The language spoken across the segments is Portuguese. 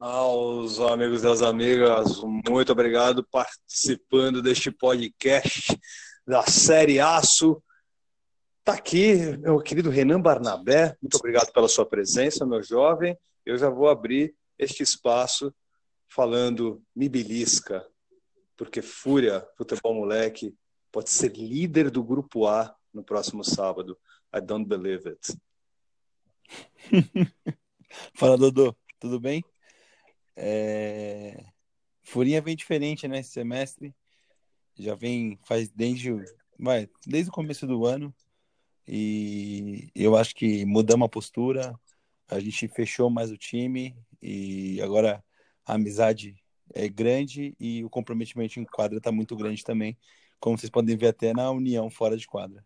Aos amigos às amigas, muito obrigado participando deste podcast da série Aço. Está aqui meu querido Renan Barnabé, muito obrigado pela sua presença, meu jovem. Eu já vou abrir este espaço falando me belisca, porque Fúria Futebol Moleque pode ser líder do grupo A no próximo sábado. I don't believe it. Fala, Dodô. Tudo bem? É... Furinha vem diferente, né? Semestre. Já vem, faz desde, vai, desde o começo do ano. E eu acho que mudamos a postura. A gente fechou mais o time. E agora a amizade é grande e o comprometimento em quadra está muito grande também. Como vocês podem ver até na união fora de quadra.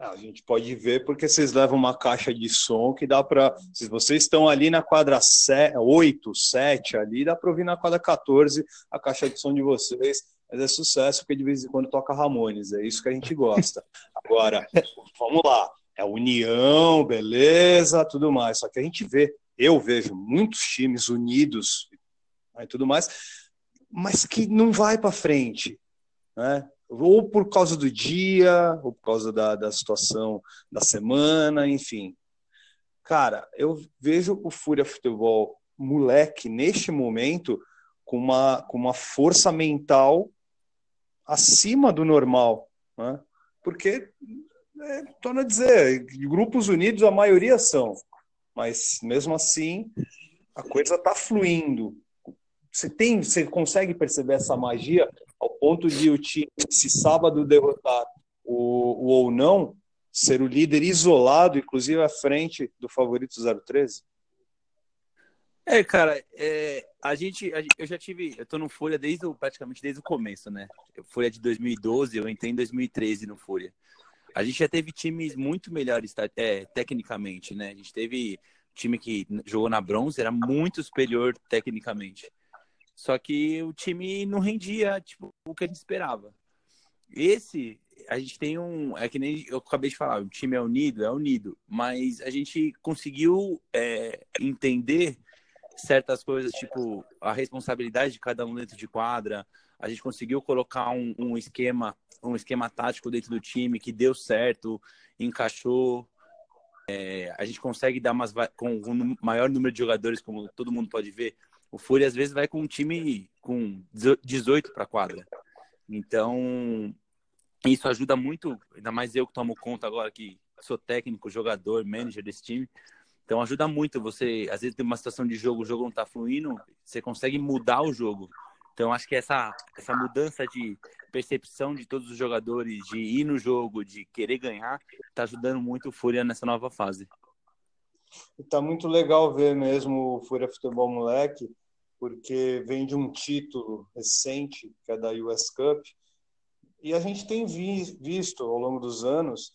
A gente pode ver porque vocês levam uma caixa de som que dá para. Se vocês estão ali na quadra 8, 7 ali, dá para ouvir na quadra 14 a caixa de som de vocês. Mas é sucesso porque de vez em quando toca Ramones, é isso que a gente gosta. Agora, vamos lá. É união, beleza, tudo mais. Só que a gente vê, eu vejo muitos times unidos e tudo mais, mas que não vai para frente. Né? Ou por causa do dia, ou por causa da, da situação da semana, enfim. Cara, eu vejo o Fúria Futebol moleque neste momento com uma, com uma força mental acima do normal, né? porque, é, torno a dizer, grupos unidos a maioria são, mas mesmo assim a coisa está fluindo. Você tem, você consegue perceber essa magia ao ponto de o time, se sábado derrotar o, o ou não, ser o líder isolado, inclusive à frente do favorito 013? É, cara, é, a, gente, a, eu já tive, eu tô no Folha desde o, praticamente desde o começo, né? Folha de 2012, eu entrei em 2013 no Folha. A gente já teve times muito melhores é, tecnicamente, né? A gente teve time que jogou na bronze, era muito superior tecnicamente. Só que o time não rendia tipo, o que a gente esperava. Esse, a gente tem um. É que nem eu acabei de falar, o time é unido, é unido, mas a gente conseguiu é, entender certas coisas, tipo a responsabilidade de cada um dentro de quadra. A gente conseguiu colocar um, um esquema, um esquema tático dentro do time que deu certo, encaixou. É, a gente consegue dar umas com um maior número de jogadores, como todo mundo pode ver, o Fúria às vezes vai com um time com 18 para quadra. Então, isso ajuda muito, ainda mais eu que tomo conta agora que sou técnico, jogador, manager desse time. Então ajuda muito você, às vezes tem uma situação de jogo, o jogo não está fluindo, você consegue mudar o jogo. Então acho que essa essa mudança de percepção de todos os jogadores, de ir no jogo, de querer ganhar, está ajudando muito o Fúria nessa nova fase. Está muito legal ver mesmo o Fúria Futebol Moleque porque vem de um título recente, que é da US Cup, e a gente tem vi, visto ao longo dos anos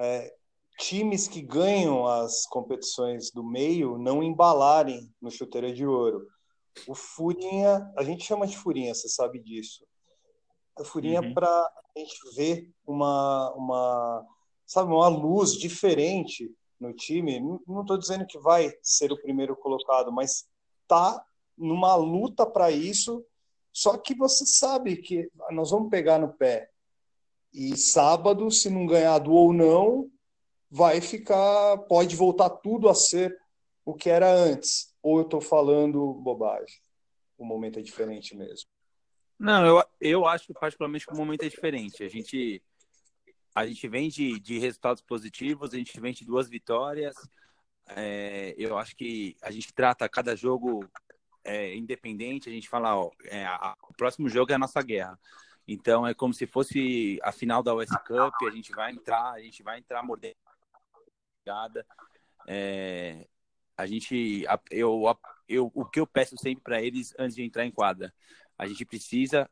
é, times que ganham as competições do meio não embalarem no chuteira de ouro. O Furinha, a gente chama de Furinha, você sabe disso. O Furinha uhum. para a gente ver uma, uma, sabe, uma luz diferente no time. Não estou dizendo que vai ser o primeiro colocado, mas tá numa luta para isso. Só que você sabe que nós vamos pegar no pé. E sábado, se não ganhar do ou não, vai ficar, pode voltar tudo a ser o que era antes. Ou eu estou falando bobagem? O momento é diferente mesmo. Não, eu, eu acho particularmente que o momento é diferente. A gente a gente vem de, de resultados positivos, a gente vem de duas vitórias. É, eu acho que a gente trata cada jogo é, independente, a gente fala, ó, é, a, o próximo jogo é a nossa guerra. Então é como se fosse a final da US Cup, a gente vai entrar, a gente vai entrar mordendo. É, a gente, eu, eu, o que eu peço sempre para eles antes de entrar em quadra, a gente precisa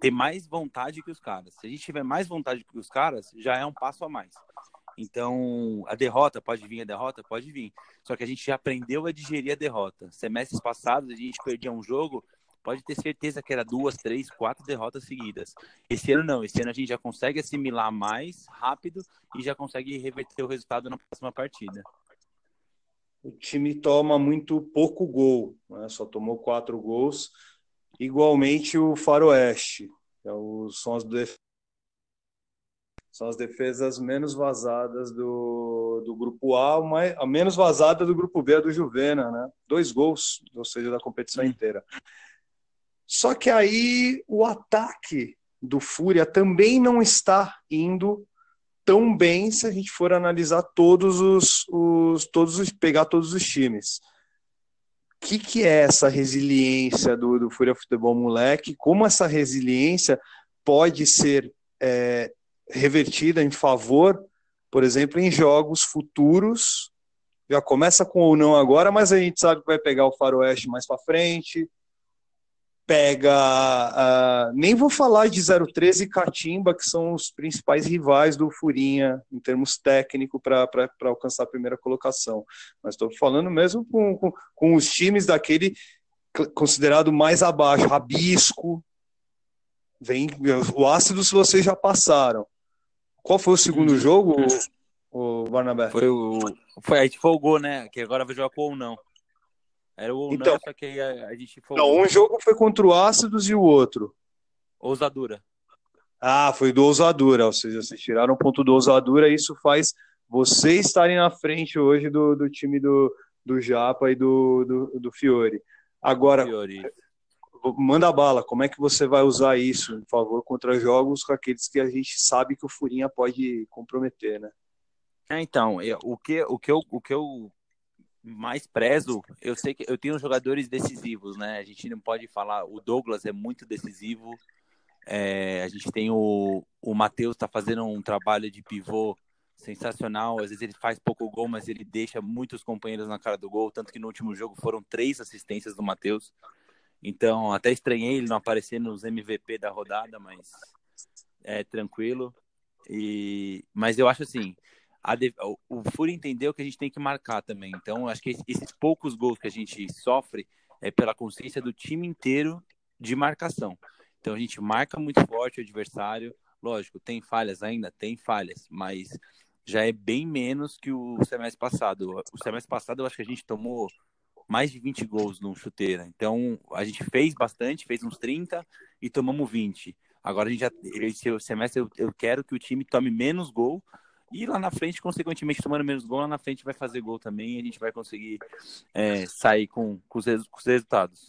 ter mais vontade que os caras. Se a gente tiver mais vontade que os caras, já é um passo a mais. Então, a derrota pode vir, a derrota pode vir. Só que a gente já aprendeu a digerir a derrota. Semestres passados, a gente perdia um jogo, pode ter certeza que era duas, três, quatro derrotas seguidas. Esse ano não, esse ano a gente já consegue assimilar mais rápido e já consegue reverter o resultado na próxima partida. o time toma muito pouco gol, né? só tomou quatro gols. Igualmente o Faroeste, é são, as def... são as defesas menos vazadas do, do grupo A, uma, a menos vazada do grupo B é do Juvena, né? Dois gols, ou seja, da competição inteira. Só que aí o ataque do Fúria também não está indo tão bem se a gente for analisar todos os, os todos os pegar todos os times. Que, que é essa resiliência do, do Fúria Futebol Moleque? Como essa resiliência pode ser é, revertida em favor, por exemplo, em jogos futuros? Já começa com ou não agora, mas a gente sabe que vai pegar o Faroeste mais para frente, pega. Uh, nem vou falar de 013 e Catimba, que são os principais rivais do Furinha em termos técnicos para alcançar a primeira colocação. Mas estou falando mesmo com, com, com, os times daquele considerado mais abaixo, Rabisco. Vem, o ácido se vocês já passaram. Qual foi o segundo jogo, o, o Barnabé? Foi o. Foi, a gente folgou, né? Que agora vai jogar com ou não. Era o então, não, só que a, a gente foi. Não, um jogo foi contra o Ácidos e o outro. Ousadura. Ah, foi do Ousadura, ou seja, vocês tiraram um ponto do Ousadura e isso faz vocês estarem na frente hoje do, do time do, do Japa e do, do, do Fiore. Agora, Fiore. manda bala, como é que você vai usar isso, por favor, contra jogos com aqueles que a gente sabe que o Furinha pode comprometer, né? É, então, eu, o, que, o, que eu, o que eu mais prezo, eu sei que eu tenho jogadores decisivos, né? A gente não pode falar, o Douglas é muito decisivo. É, a gente tem o, o Matheus tá fazendo um trabalho de pivô sensacional. Às vezes ele faz pouco gol, mas ele deixa muitos companheiros na cara do gol. Tanto que no último jogo foram três assistências do Matheus. Então, até estranhei ele não aparecer nos MVP da rodada, mas é tranquilo. E, mas eu acho assim, de, o, Fúria entendeu que a gente tem que marcar também. Então, acho que esses poucos gols que a gente sofre é pela consciência do time inteiro de marcação. Então, a gente marca muito forte o adversário. Lógico, tem falhas ainda? Tem falhas, mas já é bem menos que o semestre passado. O semestre passado, eu acho que a gente tomou mais de 20 gols no chuteira. Então, a gente fez bastante, fez uns 30 e tomamos 20. Agora, a gente já, esse semestre, eu, eu quero que o time tome menos gol e lá na frente, consequentemente, tomando menos gol, lá na frente vai fazer gol também e a gente vai conseguir é, sair com, com, os, com, os, resultados.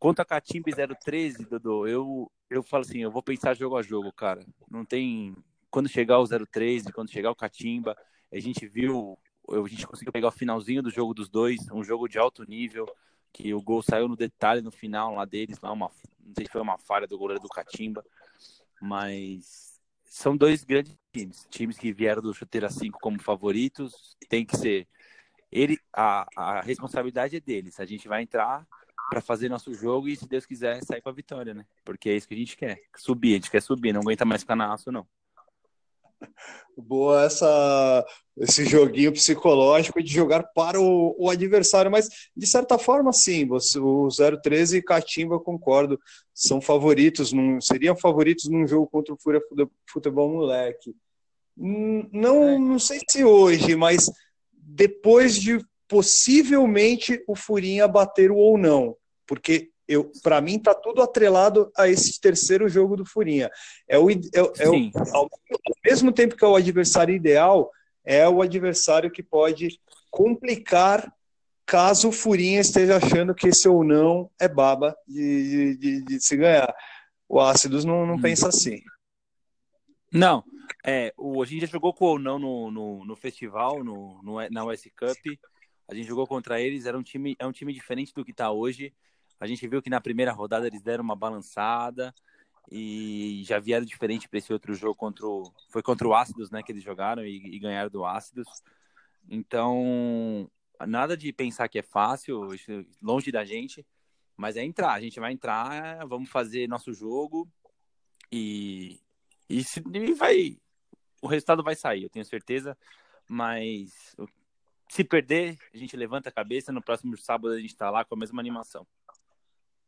Quanto a Catimba 013, Dodô, eu, eu falo assim, eu vou pensar jogo a jogo, cara. Não tem... Quando chegar o 013, quando chegar o Catimba, a gente viu, a gente conseguiu pegar o finalzinho do jogo dos dois, um jogo de alto nível, que o gol saiu no detalhe no final lá deles, lá uma, não sei se foi uma falha do goleiro do Catimba, mas são dois grandes times, times que vieram do chuteira 5 como favoritos, tem que ser ele a, a responsabilidade é deles. A gente vai entrar para fazer nosso jogo e se Deus quiser sair com a vitória, né? Porque é isso que a gente quer, subir, a gente quer subir, não aguenta mais ficar na aço não. Boa essa, esse joguinho psicológico de jogar para o, o adversário, mas de certa forma, sim, você, o 013 e Catimba, concordo, são favoritos, num, seriam favoritos num jogo contra o Fúria Futebol Moleque. Hum, não, é. não sei se hoje, mas depois de possivelmente o Furinha bater o ou não, porque eu para mim tá tudo atrelado a esse terceiro jogo do Furinha. É o, é, é o ao mesmo tempo que é o adversário ideal, é o adversário que pode complicar caso o Furinha esteja achando que esse ou não é baba de, de, de se ganhar. O Ácidos não, não hum. pensa assim. Não, é, o, a gente já jogou com ou não no, no, no festival, no, no, na US Cup. A gente jogou contra eles, era um time, é um time diferente do que está hoje. A gente viu que na primeira rodada eles deram uma balançada e já vieram diferente para esse outro jogo contra o, foi contra o Ácidos, né, que eles jogaram e, e ganharam do Ácidos. Então, nada de pensar que é fácil, longe da gente, mas é entrar. A gente vai entrar, vamos fazer nosso jogo e e, se, vai o resultado vai sair, eu tenho certeza, mas se perder, a gente levanta a cabeça, no próximo sábado a gente está lá com a mesma animação.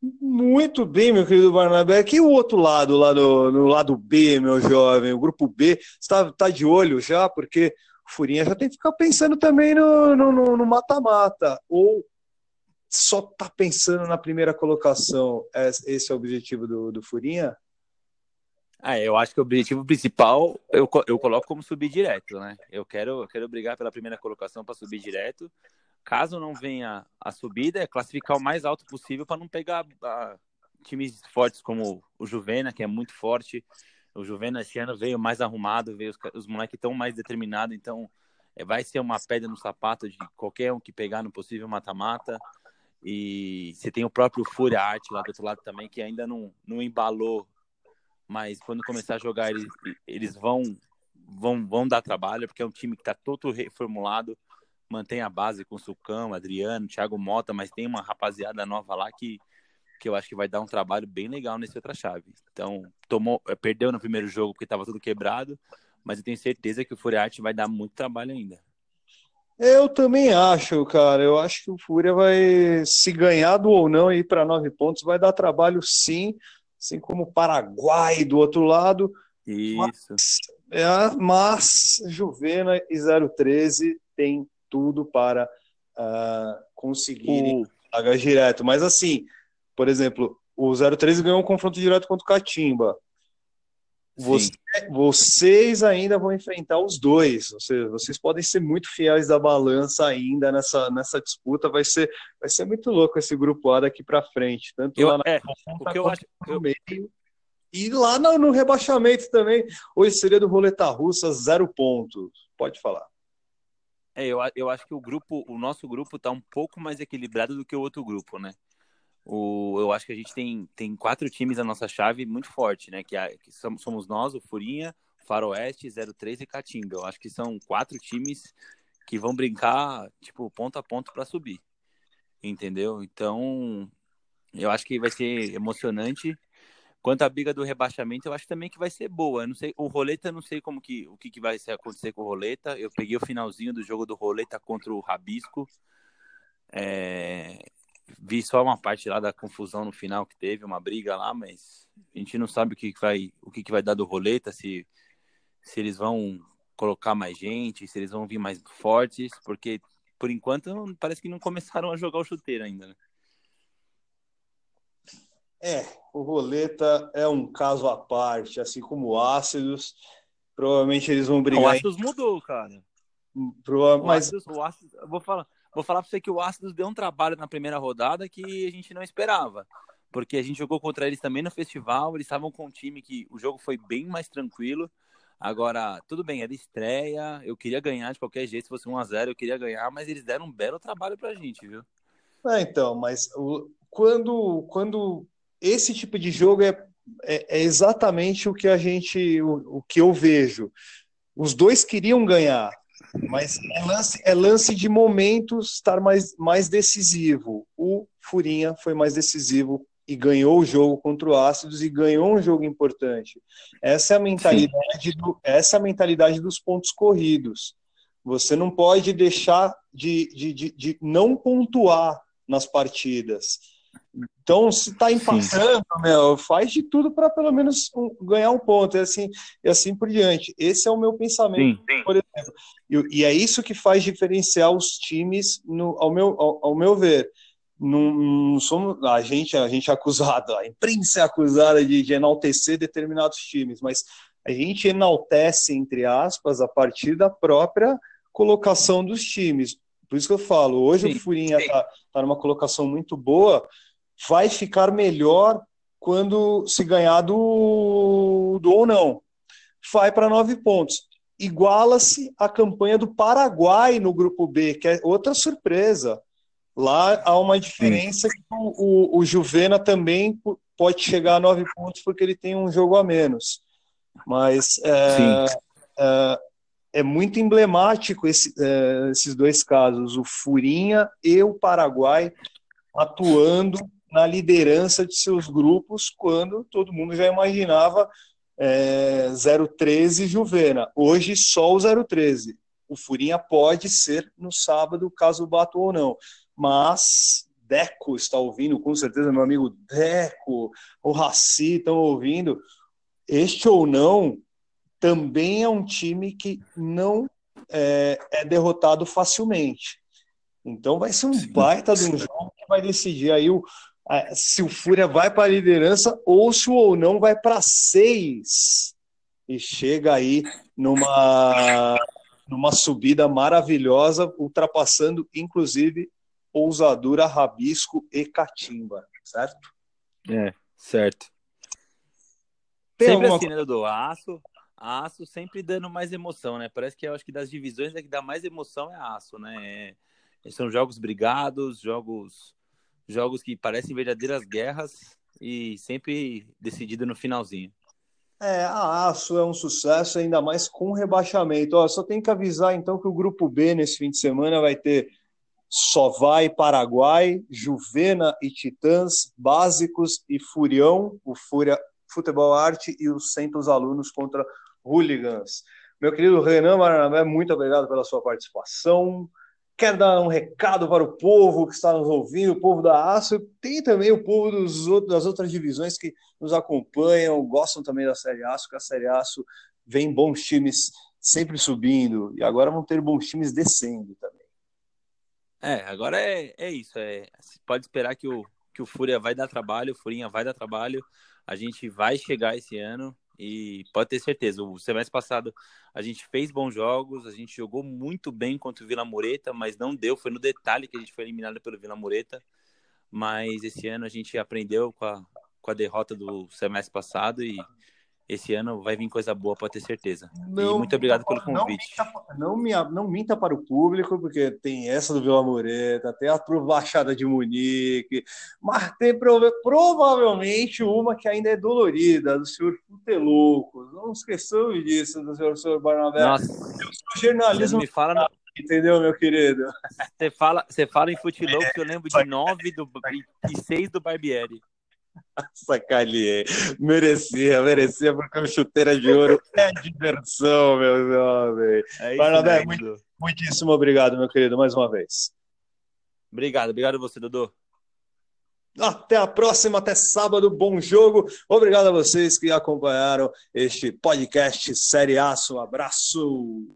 Muito bem, meu querido Barnabé. E o outro lado, lá no, no lado B, meu jovem, o grupo B, está tá de olho já, porque Furinha já tem que ficar pensando também no mata-mata. Ou só tá pensando na primeira colocação. Esse é o objetivo do, do Furinha? Ah, eu acho que o objetivo principal eu, eu coloco como subir direto, né? Eu quero, eu quero brigar pela primeira colocação para subir direto. Caso não venha a subida, é classificar o mais alto possível para não pegar a, times fortes como o Juvena, que é muito forte. O Juvena esse ano veio mais arrumado, veio os, os moleques estão mais determinados, então é, vai ser uma pedra no sapato de qualquer um que pegar no possível mata-mata. E você tem o próprio Fúria Arte lá do outro lado também, que ainda não, não embalou, mas quando começar a jogar, eles, eles vão, vão, vão dar trabalho, porque é um time que está todo reformulado, mantém a base com o Sucão, Adriano, Thiago Mota, mas tem uma rapaziada nova lá que, que eu acho que vai dar um trabalho bem legal nesse outra chave. Então, tomou, perdeu no primeiro jogo porque estava tudo quebrado, mas eu tenho certeza que o Fúria Arte vai dar muito trabalho ainda. Eu também acho, cara. Eu acho que o Fúria vai, se ganhado ou não, ir para nove pontos, vai dar trabalho sim, assim como o Paraguai do outro lado. Isso. Mas, é, mas Juvena e 013 tem tudo para uh, conseguirem uh. direto. Mas assim, por exemplo, o 013 ganhou um confronto direto contra o Catimba. Você, vocês ainda vão enfrentar os dois. Vocês, vocês podem ser muito fiéis da balança ainda nessa, nessa disputa. Vai ser, vai ser muito louco esse grupo A daqui para frente. Tanto eu, lá na é, o que eu acho, no meio. E lá no, no, rebaixamento também. Hoje seria do Roleta Russa, zero pontos. Pode falar. É, eu, eu acho que o grupo, o nosso grupo está um pouco mais equilibrado do que o outro grupo, né? O, eu acho que a gente tem, tem quatro times na nossa chave muito forte, né? Que, a, que somos nós, o Furinha, Faroeste, 03 e Catimba. Eu acho que são quatro times que vão brincar, tipo, ponto a ponto para subir. Entendeu? Então, eu acho que vai ser emocionante. Quanto à briga do rebaixamento, eu acho também que vai ser boa. Eu não sei, o Roleta, não sei como que o que, que vai acontecer com o Roleta. Eu peguei o finalzinho do jogo do Roleta contra o Rabisco. É, vi só uma parte lá da confusão no final que teve, uma briga lá, mas a gente não sabe o que vai, o que vai dar do roleta, se, se eles vão colocar mais gente, se eles vão vir mais fortes, porque por enquanto parece que não começaram a jogar o chuteiro ainda, né? É, o roleta é um caso à parte, assim como o ácidos. Provavelmente eles vão brigar. O ácidos em... mudou, cara. Prova... Mas... O ácidos, o ácidos, vou falar, Vou falar para você que o Ácidos deu um trabalho na primeira rodada que a gente não esperava. Porque a gente jogou contra eles também no festival, eles estavam com um time que o jogo foi bem mais tranquilo. Agora, tudo bem, era estreia, eu queria ganhar de qualquer jeito, se fosse 1x0 eu queria ganhar, mas eles deram um belo trabalho pra gente, viu? É, então, mas o, quando, quando esse tipo de jogo é, é, é, exatamente o que a gente, o, o que eu vejo. Os dois queriam ganhar, mas é lance, é lance de momentos estar mais, mais decisivo. O Furinha foi mais decisivo e ganhou o jogo contra o Ácidos e ganhou um jogo importante. Essa é a mentalidade, do, essa é a mentalidade dos pontos corridos. Você não pode deixar de, de, de, de não pontuar nas partidas. Então, se está empatando, meu, faz de tudo para pelo menos um, ganhar um ponto, e assim, e assim por diante. Esse é o meu pensamento, sim, sim. por exemplo. E, e, é isso que faz diferenciar os times, no, ao, meu, ao, ao meu ver. Não, não, somos a gente, a gente é acusado, a imprensa é acusada de, de enaltecer determinados times, mas a gente enaltece, entre aspas, a partir da própria colocação dos times. Por isso que eu falo, hoje sim, o Furinha está tá numa colocação muito boa, vai ficar melhor quando se ganhar do, do ou não. Vai para nove pontos. Iguala-se a campanha do Paraguai no grupo B, que é outra surpresa. Lá há uma diferença Sim. que o, o, o, Juvena também pode chegar a nove pontos porque ele tem um jogo a menos. Mas é, é, é, muito emblemático esse, é, esses dois casos, o Furinha e o Paraguai atuando na liderança de seus grupos quando todo mundo já imaginava é, 013 Juvena. Hoje só o 013. O Furinha pode ser no sábado, caso bata ou não. Mas Deco está ouvindo, com certeza, meu amigo Deco, o Raci estão ouvindo. Este ou não também é um time que não é, é derrotado facilmente. Então vai ser um Sim. baita de um jogo que vai decidir aí o, se o Fúria vai para a liderança ou se o ou não vai para seis e chega aí numa, numa subida maravilhosa, ultrapassando inclusive Ousadura, Rabisco e Catimba, certo? É, certo. Tem sempre alguma... assim, né, Dudu? Aço, aço sempre dando mais emoção, né? Parece que eu acho que das divisões é que dá mais emoção é aço, né? É, são jogos brigados, jogos jogos que parecem verdadeiras guerras e sempre decidido no finalzinho. É, a Aço é um sucesso, ainda mais com rebaixamento. Ó, só tem que avisar então que o grupo B nesse fim de semana vai ter só vai Paraguai, Juvena e Titãs, Básicos e Furião, o Fúria Futebol Arte e os Centos Alunos contra Hooligans. Meu querido Renan Maranabé, muito obrigado pela sua participação. Quer dar um recado para o povo que está nos ouvindo, o povo da Aço, tem também o povo outros, das outras divisões que nos acompanham, gostam também da Série Aço, que a Série Aço vem bons times sempre subindo, e agora vão ter bons times descendo também. É, agora é, é isso. É, pode esperar que o, que o Fúria vai dar trabalho, o Furinha vai dar trabalho. A gente vai chegar esse ano e pode ter certeza. O semestre passado a gente fez bons jogos, a gente jogou muito bem contra o Vila Moreta, mas não deu. Foi no detalhe que a gente foi eliminado pelo Vila Moreta. Mas esse ano a gente aprendeu com a, com a derrota do semestre passado e esse ano vai vir coisa boa, pode ter certeza. Não, e muito obrigado pelo convite. Não minta, não, não minta para o público, porque tem essa do Vila Moreta, tem a Baixada de Munique, mas tem provavelmente uma que ainda é dolorida, do senhor Futelouco. Não esqueçamos disso, do senhor, senhor Barnabé. Nossa, eu jornalismo. Me fala no... Entendeu, meu querido? Você fala, você fala em Futelouco, é, que eu lembro de nove do, e seis do Barbieri. Sacaneei. Merecia, merecia, porque o chuteira de ouro é diversão, meu jovem. É Barnabé, muito, muitíssimo obrigado, meu querido, mais uma vez. Obrigado, obrigado a você, Dudu. Até a próxima, até sábado, bom jogo. Obrigado a vocês que acompanharam este podcast Série Aço. Um abraço.